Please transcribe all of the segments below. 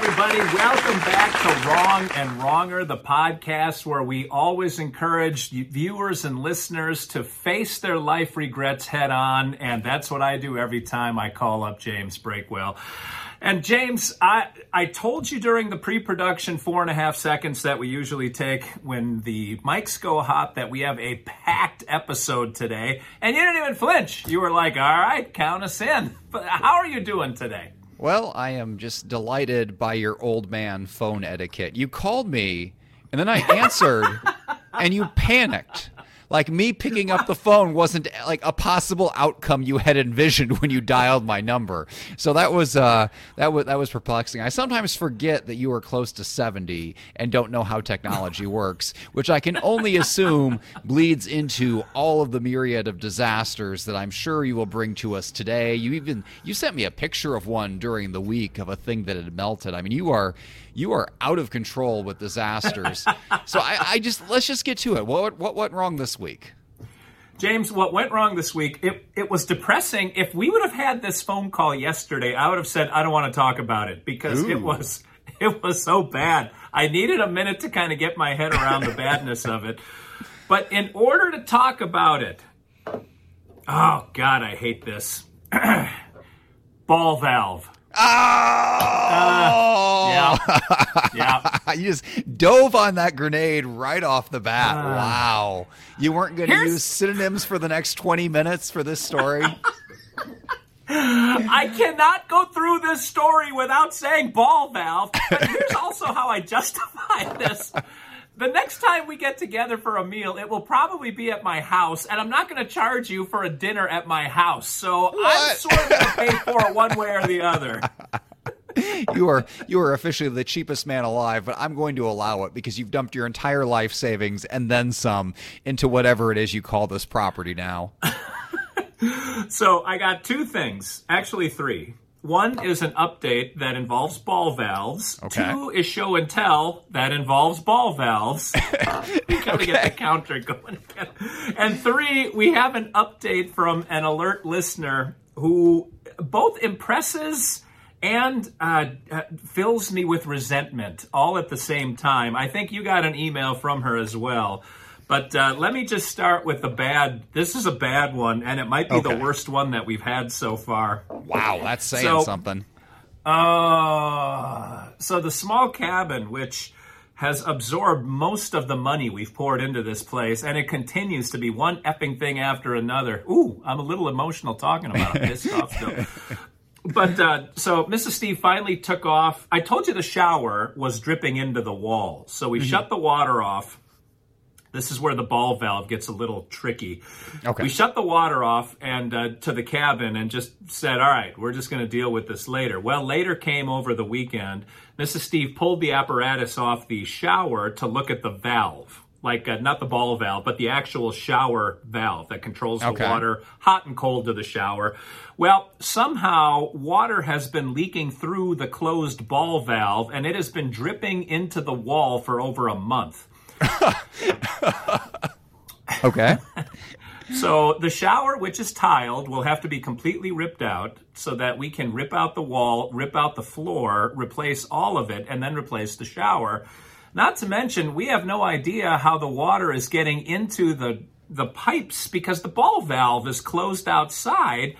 Everybody, welcome back to Wrong and Wronger, the podcast where we always encourage viewers and listeners to face their life regrets head on. And that's what I do every time I call up James Breakwell. And James, I, I told you during the pre production four and a half seconds that we usually take when the mics go hot that we have a packed episode today. And you didn't even flinch. You were like, all right, count us in. But how are you doing today? Well, I am just delighted by your old man phone etiquette. You called me, and then I answered, and you panicked. Like me picking up the phone wasn't like a possible outcome you had envisioned when you dialed my number. So that was uh, that was that was perplexing. I sometimes forget that you are close to 70 and don't know how technology works, which I can only assume bleeds into all of the myriad of disasters that I'm sure you will bring to us today. You even you sent me a picture of one during the week of a thing that had melted. I mean, you are you are out of control with disasters. so I, I, just let's just get to it. What what went wrong this week? James, what went wrong this week? It it was depressing. If we would have had this phone call yesterday, I would have said I don't want to talk about it because Ooh. it was it was so bad. I needed a minute to kind of get my head around the badness of it. But in order to talk about it, oh god, I hate this. Ball valve. Oh, uh, yeah, yeah. you just dove on that grenade right off the bat. Uh, wow, you weren't going to use synonyms for the next twenty minutes for this story. I cannot go through this story without saying ball valve. But here's also how I justify this the next time we get together for a meal, it will probably be at my house, and I'm not going to charge you for a dinner at my house. So what? I'm sort of going to pay for it one way or the other. you are you are officially the cheapest man alive, but I'm going to allow it because you've dumped your entire life savings and then some into whatever it is you call this property now. so I got two things, actually three. One is an update that involves ball valves. Okay. Two is show and tell that involves ball valves. we gotta okay. get the counter going again. And three, we have an update from an alert listener who both impresses and uh, uh, fills me with resentment all at the same time. I think you got an email from her as well. But uh, let me just start with the bad. This is a bad one, and it might be okay. the worst one that we've had so far. Wow, that's saying so, something. Uh, so the small cabin, which has absorbed most of the money we've poured into this place, and it continues to be one epping thing after another. Ooh, I'm a little emotional talking about it. Pissed off still. But uh, so Mrs. Steve finally took off. I told you the shower was dripping into the wall, so we mm-hmm. shut the water off this is where the ball valve gets a little tricky. Okay. We shut the water off and uh, to the cabin and just said, "All right, we're just going to deal with this later." Well, later came over the weekend. Mrs. Steve pulled the apparatus off the shower to look at the valve, like uh, not the ball valve, but the actual shower valve that controls the okay. water, hot and cold to the shower. Well, somehow water has been leaking through the closed ball valve and it has been dripping into the wall for over a month. okay. So the shower, which is tiled, will have to be completely ripped out so that we can rip out the wall, rip out the floor, replace all of it, and then replace the shower. Not to mention, we have no idea how the water is getting into the the pipes because the ball valve is closed outside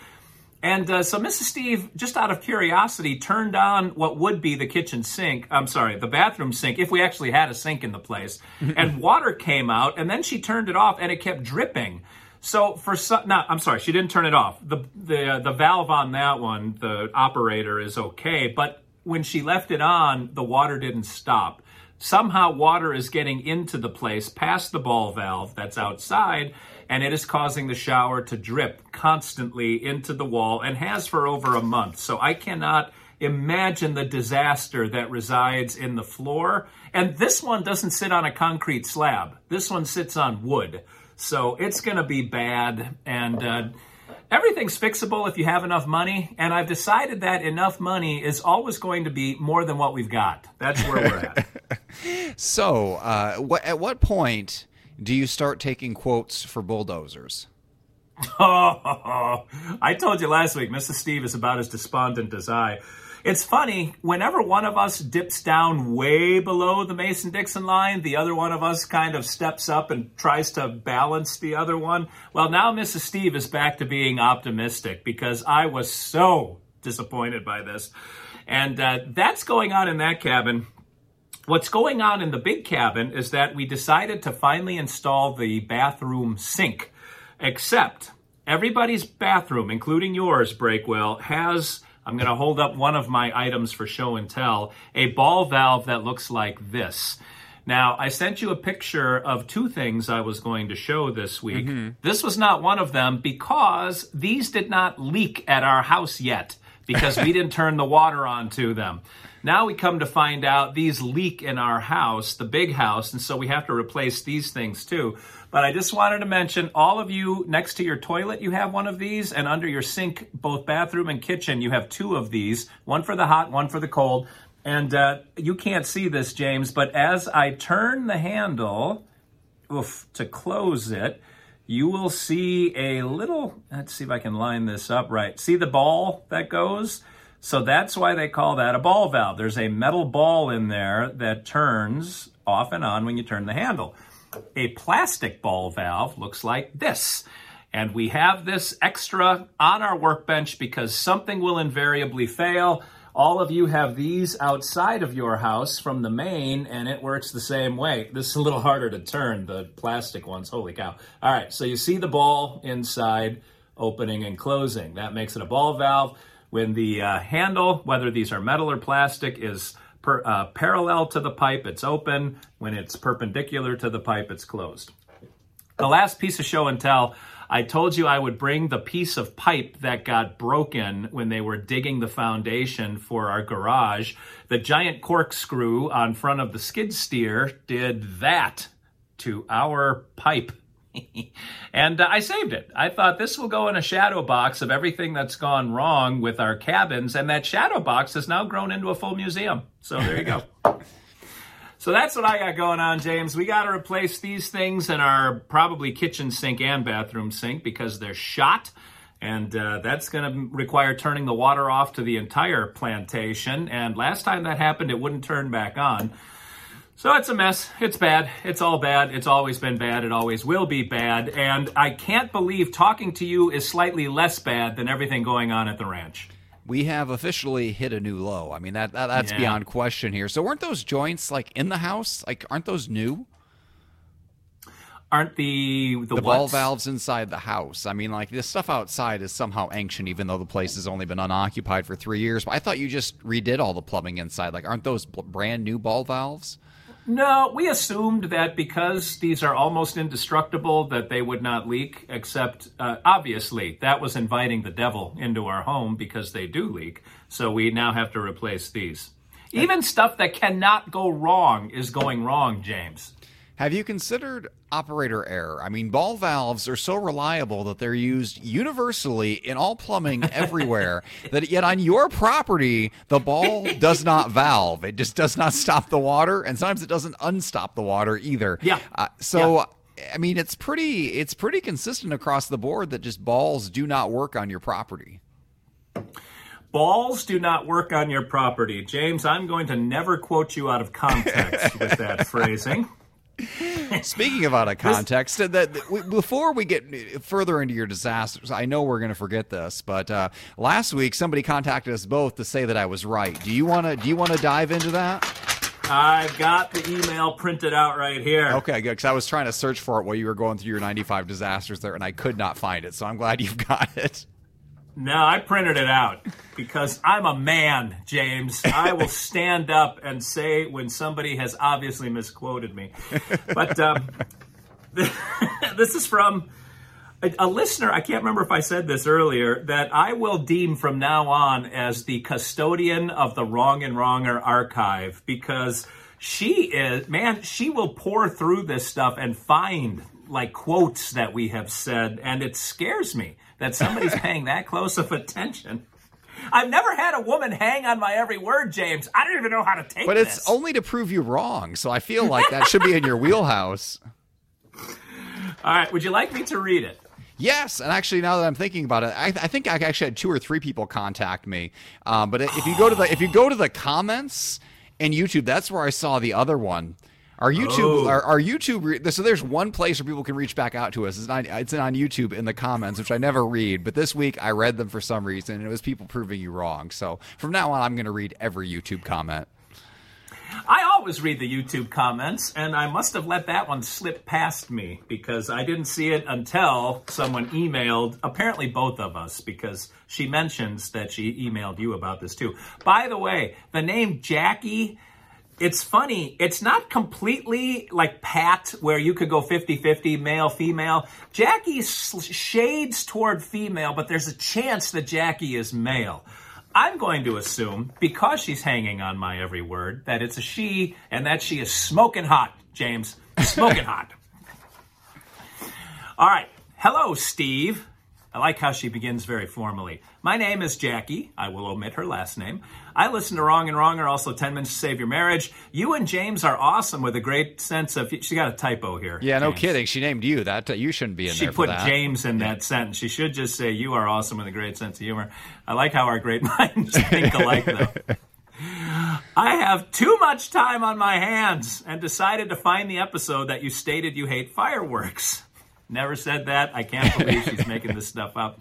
and uh, so Mrs. Steve, just out of curiosity, turned on what would be the kitchen sink. I'm sorry, the bathroom sink, if we actually had a sink in the place. and water came out, and then she turned it off, and it kept dripping. So for some, no, I'm sorry, she didn't turn it off. The the uh, the valve on that one, the operator is okay, but when she left it on, the water didn't stop. Somehow, water is getting into the place past the ball valve that's outside and it is causing the shower to drip constantly into the wall and has for over a month. So I cannot imagine the disaster that resides in the floor. And this one doesn't sit on a concrete slab. This one sits on wood. So it's going to be bad. And uh, everything's fixable if you have enough money. And I've decided that enough money is always going to be more than what we've got. That's where we're at. so, uh, at what point do you start taking quotes for bulldozers? Oh, I told you last week, Mrs. Steve is about as despondent as I. It's funny, whenever one of us dips down way below the Mason Dixon line, the other one of us kind of steps up and tries to balance the other one. Well, now Mrs. Steve is back to being optimistic because I was so disappointed by this. And uh, that's going on in that cabin. What's going on in the big cabin is that we decided to finally install the bathroom sink. Except everybody's bathroom, including yours, Breakwell, has I'm going to hold up one of my items for show and tell a ball valve that looks like this. Now, I sent you a picture of two things I was going to show this week. Mm-hmm. This was not one of them because these did not leak at our house yet because we didn't turn the water on to them. Now we come to find out these leak in our house, the big house, and so we have to replace these things too. But I just wanted to mention all of you next to your toilet, you have one of these, and under your sink, both bathroom and kitchen, you have two of these one for the hot, one for the cold. And uh, you can't see this, James, but as I turn the handle oof, to close it, you will see a little, let's see if I can line this up right. See the ball that goes? So that's why they call that a ball valve. There's a metal ball in there that turns off and on when you turn the handle. A plastic ball valve looks like this. And we have this extra on our workbench because something will invariably fail. All of you have these outside of your house from the main, and it works the same way. This is a little harder to turn, the plastic ones. Holy cow. All right, so you see the ball inside opening and closing. That makes it a ball valve. When the uh, handle, whether these are metal or plastic, is per, uh, parallel to the pipe, it's open. When it's perpendicular to the pipe, it's closed. The last piece of show and tell, I told you I would bring the piece of pipe that got broken when they were digging the foundation for our garage. The giant corkscrew on front of the skid steer did that to our pipe. and uh, I saved it. I thought this will go in a shadow box of everything that's gone wrong with our cabins, and that shadow box has now grown into a full museum. So there you go. so that's what I got going on, James. We got to replace these things in our probably kitchen sink and bathroom sink because they're shot. And uh, that's going to require turning the water off to the entire plantation. And last time that happened, it wouldn't turn back on. So it's a mess. It's bad. It's all bad. It's always been bad. It always will be bad. And I can't believe talking to you is slightly less bad than everything going on at the ranch. We have officially hit a new low. I mean that, that that's yeah. beyond question here. So weren't those joints like in the house? Like aren't those new? Aren't the the, the ball valves inside the house? I mean, like this stuff outside is somehow ancient, even though the place has only been unoccupied for three years. But I thought you just redid all the plumbing inside. Like, aren't those brand new ball valves? No, we assumed that because these are almost indestructible, that they would not leak. Except, uh, obviously, that was inviting the devil into our home because they do leak. So we now have to replace these. Even stuff that cannot go wrong is going wrong, James. Have you considered operator error? I mean, ball valves are so reliable that they're used universally in all plumbing everywhere. that yet on your property, the ball does not valve. It just does not stop the water, and sometimes it doesn't unstop the water either. Yeah. Uh, so. Yeah. I mean, it's pretty it's pretty consistent across the board that just balls do not work on your property. Balls do not work on your property. James, I'm going to never quote you out of context with that phrasing. Speaking of out of context, that, before we get further into your disasters, I know we're going to forget this, but uh, last week somebody contacted us both to say that I was right. Do you want to? Do you want to dive into that? I've got the email printed out right here. Okay, good. Because I was trying to search for it while you were going through your 95 disasters there, and I could not find it. So I'm glad you've got it. No, I printed it out because I'm a man, James. I will stand up and say when somebody has obviously misquoted me. But um, this is from a, a listener, I can't remember if I said this earlier, that I will deem from now on as the custodian of the Wrong and Wronger archive because she is, man, she will pour through this stuff and find like quotes that we have said, and it scares me that somebody's paying that close of attention. I've never had a woman hang on my every word, James. I don't even know how to take But this. it's only to prove you wrong, so I feel like that should be in your wheelhouse. All right, would you like me to read it? Yes, and actually, now that I'm thinking about it, I, I think I actually had two or three people contact me. Um, but if you go to the if you go to the comments in YouTube, that's where I saw the other one. Our YouTube, Oh. our, our YouTube. re- So there's one place where people can reach back out to us. It's on it's on YouTube in the comments, which I never read. But this week I read them for some reason, and it was people proving you wrong. So from now on, I'm going to read every YouTube comment. I always read the YouTube comments, and I must have let that one slip past me because I didn't see it until someone emailed, apparently both of us, because she mentions that she emailed you about this too. By the way, the name Jackie, it's funny. It's not completely like Pat, where you could go 50 50 male, female. Jackie shades toward female, but there's a chance that Jackie is male. I'm going to assume, because she's hanging on my every word, that it's a she and that she is smoking hot, James. Smoking hot. All right. Hello, Steve. I like how she begins very formally. My name is Jackie. I will omit her last name. I listen to Wrong and Wronger, also 10 Minutes to Save Your Marriage. You and James are awesome with a great sense of. She got a typo here. Yeah, no James. kidding. She named you. That you shouldn't be in She there for put. James in that sentence. She should just say, You are awesome with a great sense of humor. I like how our great minds think alike, though. I have too much time on my hands and decided to find the episode that you stated you hate fireworks. Never said that. I can't believe she's making this stuff up.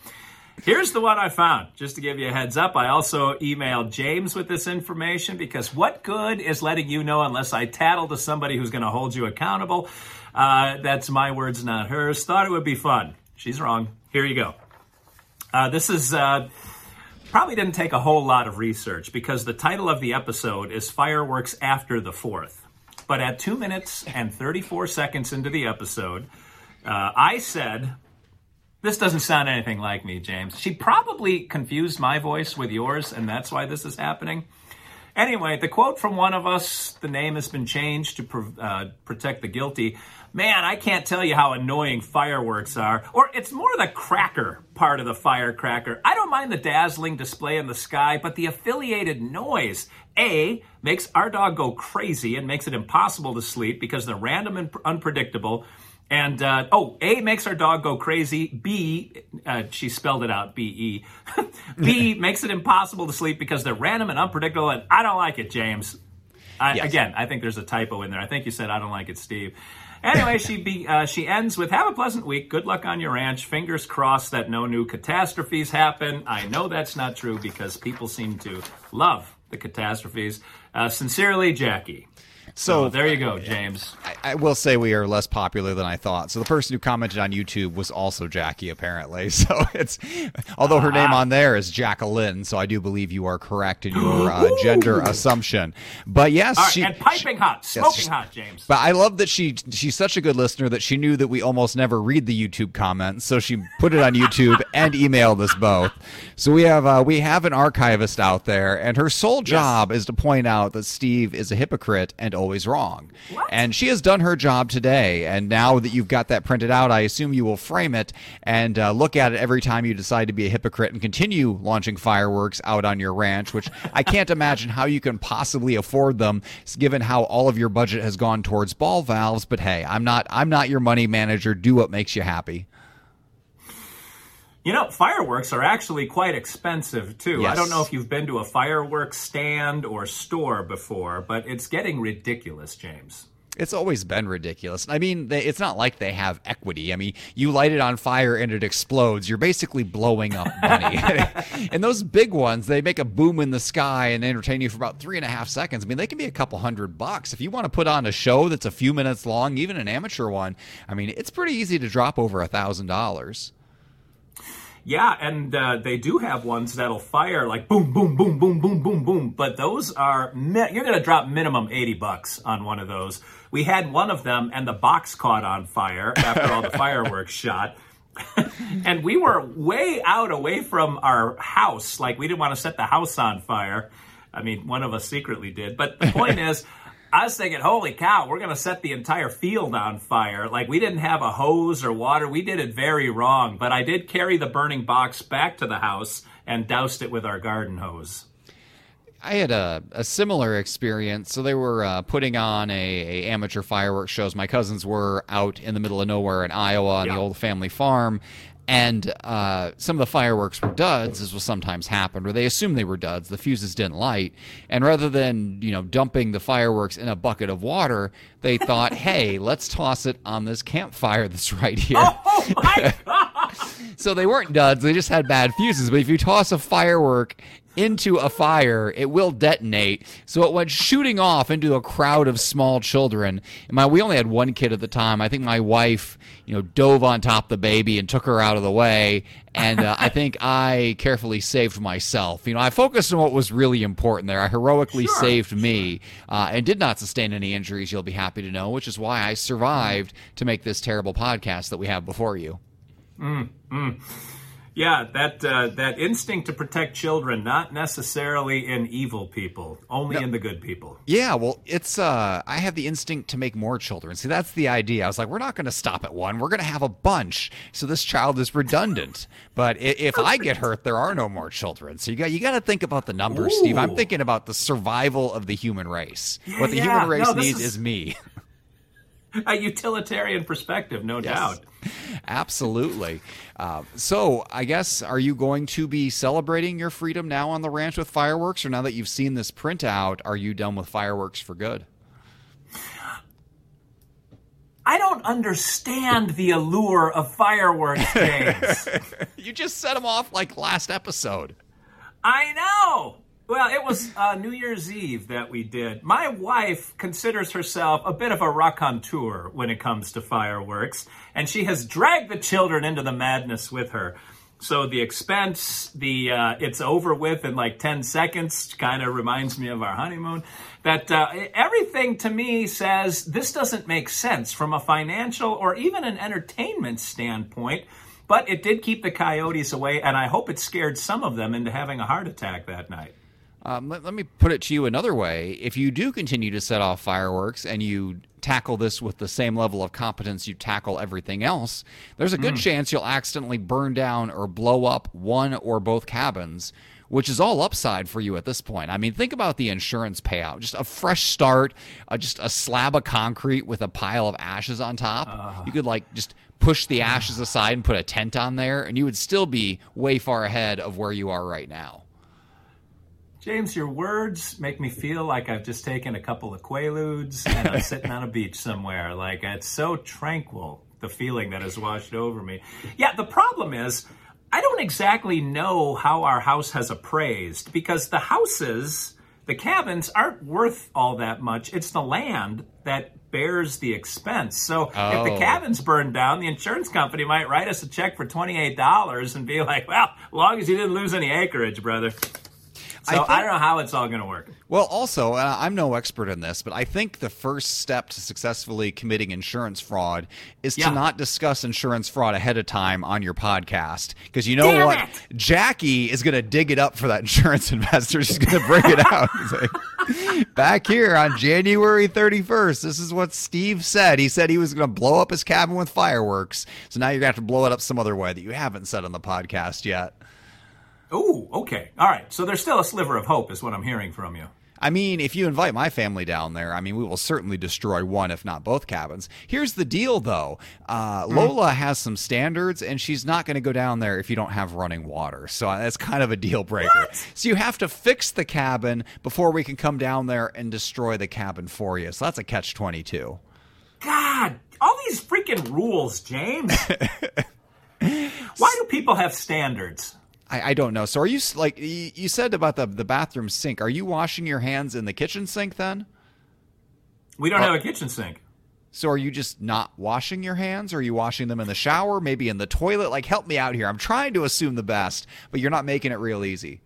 Here's the one I found. Just to give you a heads up, I also emailed James with this information because what good is letting you know unless I tattle to somebody who's going to hold you accountable? Uh, that's my words, not hers. Thought it would be fun. She's wrong. Here you go. Uh, this is uh, probably didn't take a whole lot of research because the title of the episode is Fireworks After the Fourth. But at two minutes and 34 seconds into the episode, uh, I said, This doesn't sound anything like me, James. She probably confused my voice with yours, and that's why this is happening. Anyway, the quote from one of us, the name has been changed to uh, protect the guilty. Man, I can't tell you how annoying fireworks are. Or it's more the cracker part of the firecracker. I don't mind the dazzling display in the sky, but the affiliated noise, A, makes our dog go crazy and makes it impossible to sleep because they're random and unpredictable. And uh, oh, A makes our dog go crazy. B, uh, she spelled it out. B E. B makes it impossible to sleep because they're random and unpredictable. And I don't like it, James. I, Yes. Again, I think there's a typo in there. I think you said I don't like it, Steve. Anyway, she be, uh, she ends with "Have a pleasant week. Good luck on your ranch. Fingers crossed that no new catastrophes happen." I know that's not true because people seem to love the catastrophes. Uh, sincerely, Jackie. So there you go, James. I, I will say we are less popular than I thought. So the person who commented on YouTube was also Jackie, apparently. So it's although her name on there is Jacqueline, so I do believe you are correct in your uh, gender assumption. But yes, right, she, and piping hot, smoking she's- hot, James. But I love that she she's such a good listener that she knew that we almost never read the YouTube comments, so she put it on YouTube and emailed us both. So we have uh, we have an archivist out there, and her sole job is to point out that Steve is a hypocrite and always wrong. What? And she has done her job today. And now that you've got that printed out, I assume you will frame it and uh, look at it every time you decide to be a hypocrite and continue launching fireworks out on your ranch, which I can't imagine how you can possibly afford them, given how all of your budget has gone towards ball valves. But hey, I'm not I'm not your money manager. Do what makes you happy. You know, fireworks are actually quite expensive too. I don't know if you've been to a fireworks stand or store before, but it's getting ridiculous, James. It's always been ridiculous. I mean, they, it's not like they have equity. I mean, you light it on fire and it explodes. You're basically blowing up money. and those big ones, they make a boom in the sky and entertain you for about three and a half seconds. I mean, they can be a couple hundred bucks. If you want to put on a show that's a few minutes long, even an amateur one, I mean, it's pretty easy to drop over a thousand dollars. Yeah, and uh, they do have ones that'll fire like boom, boom, boom, boom, boom, boom, boom. But those are mi- you're going to drop minimum eighty bucks on one of those. We had one of them, and the box caught on fire after all the fireworks shot. and we were way out away from our house. Like we didn't want to set the house on fire. I mean, one of us secretly did. But the point is, I was thinking, holy cow, we're going to set the entire field on fire. Like we didn't have a hose or water. We did it very wrong. But I did carry the burning box back to the house and doused it with our garden hose. I had a, a similar experience. So they were uh, putting on a, a, amateur fireworks shows. My cousins were out in the middle of nowhere in Iowa on Yeah. the old family farm, and uh, some of the fireworks were duds, as will sometimes happen, or they assumed they were duds. The fuses didn't light, and rather than you know dumping the fireworks in a bucket of water, they thought, "Hey, let's toss it on this campfire that's right here." Oh my God! So they weren't duds, they just had bad fuses. But if you toss a firework into a fire, it will detonate. So it went shooting off into a crowd of small children. And my we only had one kid at the time. I think my wife, you know, dove on top of the baby and took her out of the way. And uh, I think I carefully saved myself. You know, I focused on what was really important there. I heroically Sure, saved me uh, and did not sustain any injuries, you'll be happy to know, which is why I survived to make this terrible podcast that we have before you. Yeah, that uh, that instinct to protect children, not necessarily in evil people, only in the good people. Yeah, well, it's uh I have the instinct to make more children. See, that's the idea. I was like, we're not going to stop at one. We're going to have a bunch. So this child is redundant. But if I get hurt, there are no more children. So you got you got to think about the numbers, Steve. I'm thinking about the survival of the human race. what the yeah. human race No, needs is- is me. A utilitarian perspective, no doubt. Absolutely. Uh, so, I guess, are you going to be celebrating your freedom now on the ranch with fireworks, or now that you've seen this printout, are you done with fireworks for good? I don't understand the allure of fireworks, James. You just set them off like last episode. I know. Well, it was uh, New Year's Eve that we did. My wife considers herself a bit of a raconteur when it comes to fireworks, and she has dragged the children into the madness with her. So the expense, the uh, it's over with in like ten seconds, kind of reminds me of our honeymoon. That uh, everything to me says this doesn't make sense from a financial or even an entertainment standpoint. But it did keep the coyotes away, and I hope it scared some of them into having a heart attack that night. Um, let, let me put it to you another way. If you do continue to set off fireworks and you tackle this with the same level of competence you tackle everything else, there's a good chance you'll accidentally burn down or blow up one or both cabins, which is all upside for you at this point. I mean, think about the insurance payout. Just a fresh start, uh, just a slab of concrete with a pile of ashes on top. you could, like, just push the ashes aside and put a tent on there, and you would still be way far ahead of where you are right now. James, your words make me feel like I've just taken a couple of Quaaludes and I'm sitting on a beach somewhere. Like it's so tranquil, the feeling that has washed over me. Yeah, the problem is, I don't exactly know how our house has appraised because the houses, the cabins aren't worth all that much. It's the land that bears the expense. So if the Oh. cabins burn down, the insurance company might write us a check for $28 and be like, well, as long as you didn't lose any acreage, brother. So I, think- don't know how it's all going to work. Well, also, uh, I'm no expert in this, but I think the first step to successfully committing insurance fraud is Yeah. to not discuss insurance fraud ahead of time on your podcast. Because you know Damn what? it! Jackie is going to dig it up for that insurance investor. She's going to bring it out. Like, Back here on January 31st, this is what Steve said. He said he was going to blow up his cabin with fireworks. So now you're going to have to blow it up some other way that you haven't said on the podcast yet. Ooh, okay. All right. So there's still a sliver of hope, is what I'm hearing from you. I mean, if you invite my family down there, I mean, we will certainly destroy one, if not both cabins. Here's the deal, though uh, Lola has some standards, and she's not going to go down there if you don't have running water. So that's kind of a deal breaker. So you have to fix the cabin before we can come down there and destroy the cabin for you. So that's a catch 22. God, all these freaking rules, James. Why do people have standards? I, I don't know. So are you, like, you you said about the, the bathroom sink. Are you washing your hands in the kitchen sink then? We don't have a kitchen sink. So are you just not washing your hands? Or are you washing them in the shower, maybe in the toilet? Like, help me out here. I'm trying to assume the best, but you're not making it real easy.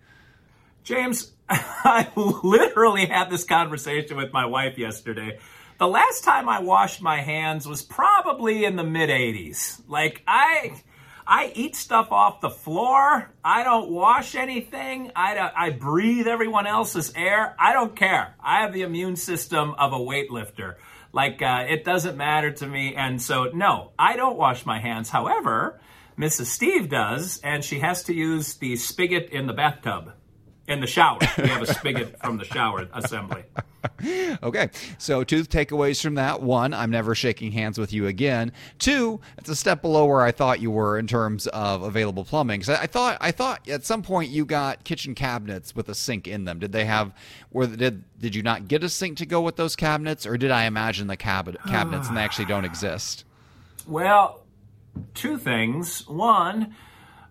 James, I literally had this conversation with my wife yesterday. The last time I washed my hands was probably in the mid 80s. Like I I eat stuff off the floor. I don't wash anything. I, I breathe everyone else's air. I don't care. I have the immune system of a weightlifter. Like, uh, it doesn't matter to me. And so, no, I don't wash my hands. However, Mrs. Steve does, and she has to use the spigot in the bathtub. In the shower. We have a spigot from the shower assembly. Okay, so two takeaways from that. One, I'm never shaking hands with you again. Two, it's a step below where I thought you were in terms of available plumbing. Because I, thought, I thought at some point you got kitchen cabinets with a sink in them. Did they have? Or did did you not get a sink to go with those cabinets, or did I imagine the cabinet cabinets and they actually don't exist? Well, two things. One,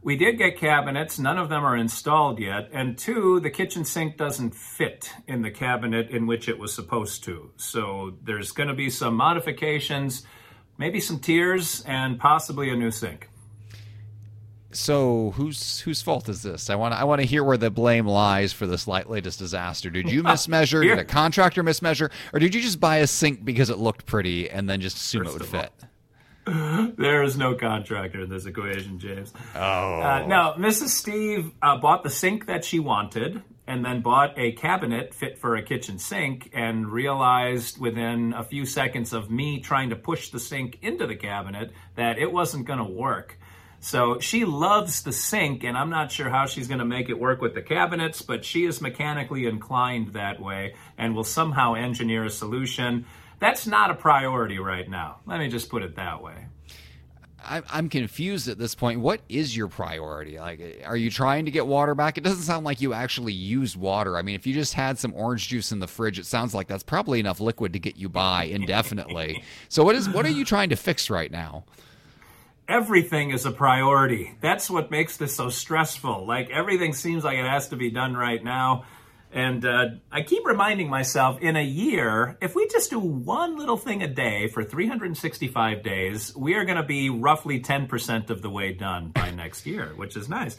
we did get cabinets. None of them are installed yet. And two, the kitchen sink doesn't fit in the cabinet in which it was supposed to. So there's going to be some modifications, maybe some tears, and possibly a new sink. So whose whose fault is this? I want I want to hear where the blame lies for this light, latest disaster. Did you mismeasure? Did a contractor mismeasure, or did you just buy a sink because it looked pretty and then just assume First it would of all, fit? There is no contractor in this equation, James. Oh, Uh, no, Mrs. Steve uh, bought the sink that she wanted and then bought a cabinet fit for a kitchen sink and realized within a few seconds of me trying to push the sink into the cabinet that it wasn't going to work. So she loves the sink, and I'm not sure how she's going to make it work with the cabinets, but she is mechanically inclined that way and will somehow engineer a solution. That's not a priority right now. Let me just put it that way. I'm confused at this point. What is your priority? Like, are you trying to get water back? It doesn't sound like you actually used water. I mean, if you just had some orange juice in the fridge, it sounds like that's probably enough liquid to get you by indefinitely. so, what is what are you trying to fix right now? everything is a priority. That's what makes this so stressful. Like everything seems like it has to be done right now. And uh, I keep reminding myself in a year, if we just do one little thing a day for 365 days, we are going to be roughly 10% of the way done by next year, which is nice.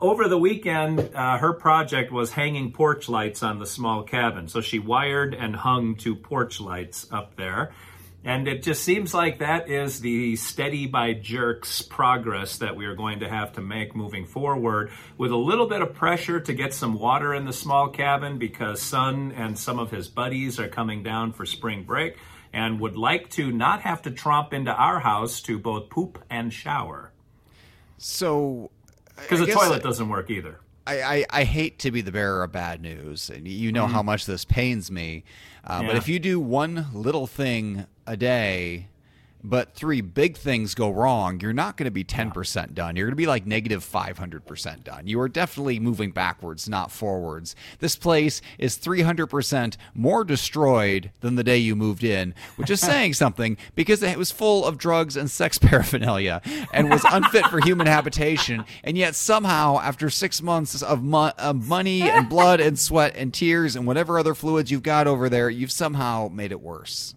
Over the weekend, uh, her project was hanging porch lights on the small cabin. So she wired and hung two porch lights up there. And it just seems like that is the steady by jerks progress that we are going to have to make moving forward with a little bit of pressure to get some water in the small cabin because Son and some of his buddies are coming down for spring break and would like to not have to tromp into our house to both poop and shower So, because the toilet I- doesn't work either. I, I, I hate to be the bearer of bad news, and you know how much this pains me. Uh, But if you do one little thing a day, but three big things go wrong, you're not going to be 10% done. You're going to be like negative 500% done. You are definitely moving backwards, not forwards. This place is 300% more destroyed than the day you moved in, which is saying something because it was full of drugs and sex paraphernalia and was unfit for human habitation. And yet, somehow, after six months of, mo- of money and blood and sweat and tears and whatever other fluids you've got over there, you've somehow made it worse.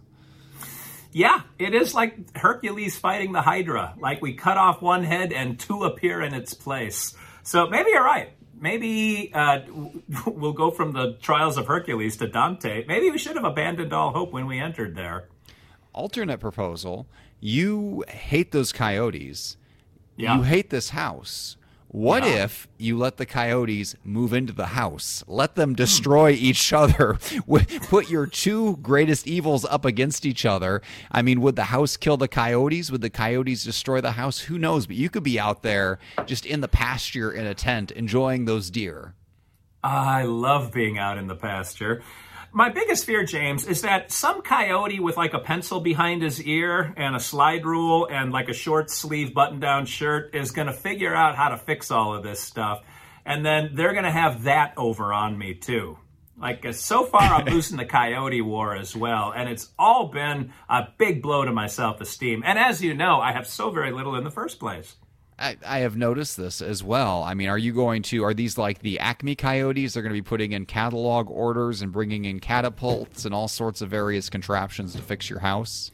Yeah, it is like Hercules fighting the Hydra. Like we cut off one head and two appear in its place. So maybe you're right. Maybe uh, we'll go from the trials of Hercules to Dante. Maybe we should have abandoned all hope when we entered there. alternate proposal you hate those coyotes Yeah. you hate this house what Yeah. if you let the coyotes move into the house? Let them destroy hmm. each other. Put your two greatest evils up against each other. I mean would the house kill the coyotes? Would the coyotes destroy the house? Who knows? But you could be out there just in the pasture in a tent enjoying those deer. I love being out in the pasture. My biggest fear, James, is that some coyote with like a pencil behind his ear and a slide rule and like a short sleeve button down shirt is going to figure out how to fix all of this stuff. And then they're going to have that over on me too. Like, so far, I'm losing the coyote war as well. And it's all been a big blow to my self esteem. And as you know, I have so very little in the first place. I, I have noticed this as well. I mean, are you going to, are these like the Acme Coyotes? They're going to be putting in catalog orders and bringing in catapults and all sorts of various contraptions to fix your house?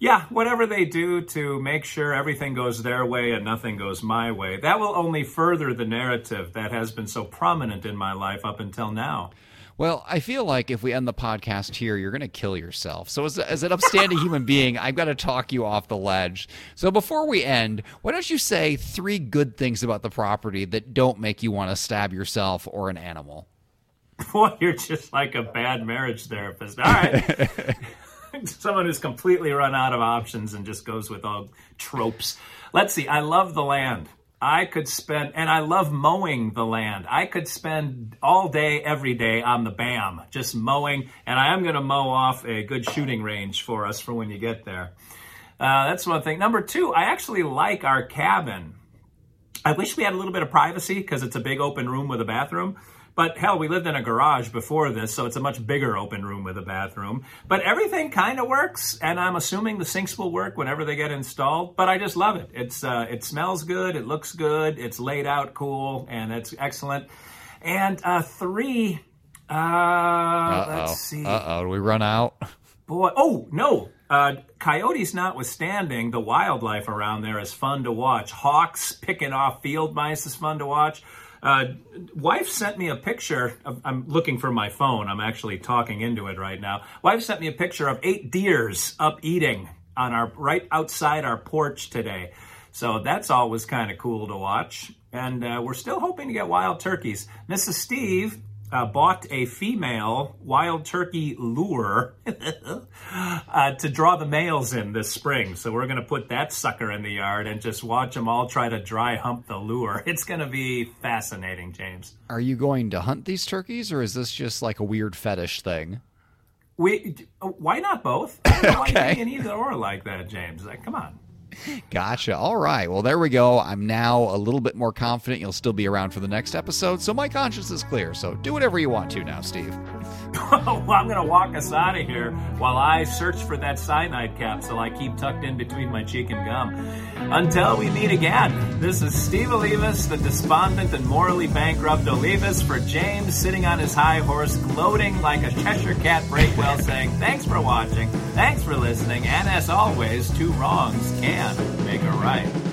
Yeah, whatever they do to make sure everything goes their way and nothing goes my way, that will only further the narrative that has been so prominent in my life up until now. Well, I feel like if we end the podcast here, you're going to kill yourself. So, as, as an upstanding human being, I've got to talk you off the ledge. So, before we end, why don't you say three good things about the property that don't make you want to stab yourself or an animal? Boy, you're just like a bad marriage therapist. All right. Someone who's completely run out of options and just goes with all tropes. Let's see. I love the land. I could spend, and I love mowing the land. I could spend all day, every day on the BAM, just mowing, and I am going to mow off a good shooting range for us for when you get there. Uh, that's one thing. Number two, I actually like our cabin. I wish we had a little bit of privacy because it's a big open room with a bathroom. But hell, we lived in a garage before this, so it's a much bigger open room with a bathroom. But everything kind of works, and I'm assuming the sinks will work whenever they get installed. But I just love it. It's uh, it smells good, it looks good, it's laid out cool, and it's excellent. And uh, three, uh, Uh-oh. let's see. Uh oh. Do we run out? Boy, oh no! Uh, coyotes notwithstanding, the wildlife around there is fun to watch. Hawks picking off field mice is fun to watch. Uh, wife sent me a picture. Of, I'm looking for my phone. I'm actually talking into it right now. Wife sent me a picture of eight deers up eating on our right outside our porch today. So that's always kind of cool to watch. And uh, we're still hoping to get wild turkeys. Mrs. Steve uh, bought a female wild turkey lure uh, to draw the males in this spring. So we're going to put that sucker in the yard and just watch them all try to dry hump the lure. It's going to be fascinating, James. Are you going to hunt these turkeys, or is this just like a weird fetish thing? We why not both? I don't know Why Okay. you being either or like that, James? Like, come on. Gotcha. All right. Well, there we go. I'm now a little bit more confident you'll still be around for the next episode, so my conscience is clear. So do whatever you want to now, Steve. well, I'm going to walk us out of here while I search for that cyanide capsule I keep tucked in between my cheek and gum. Until we meet again, this is Steve Olivas, the despondent and morally bankrupt Olivas, for James sitting on his high horse, gloating like a Cheshire cat breakwell, saying, Thanks for watching, thanks for listening, and as always, two wrongs can make a right.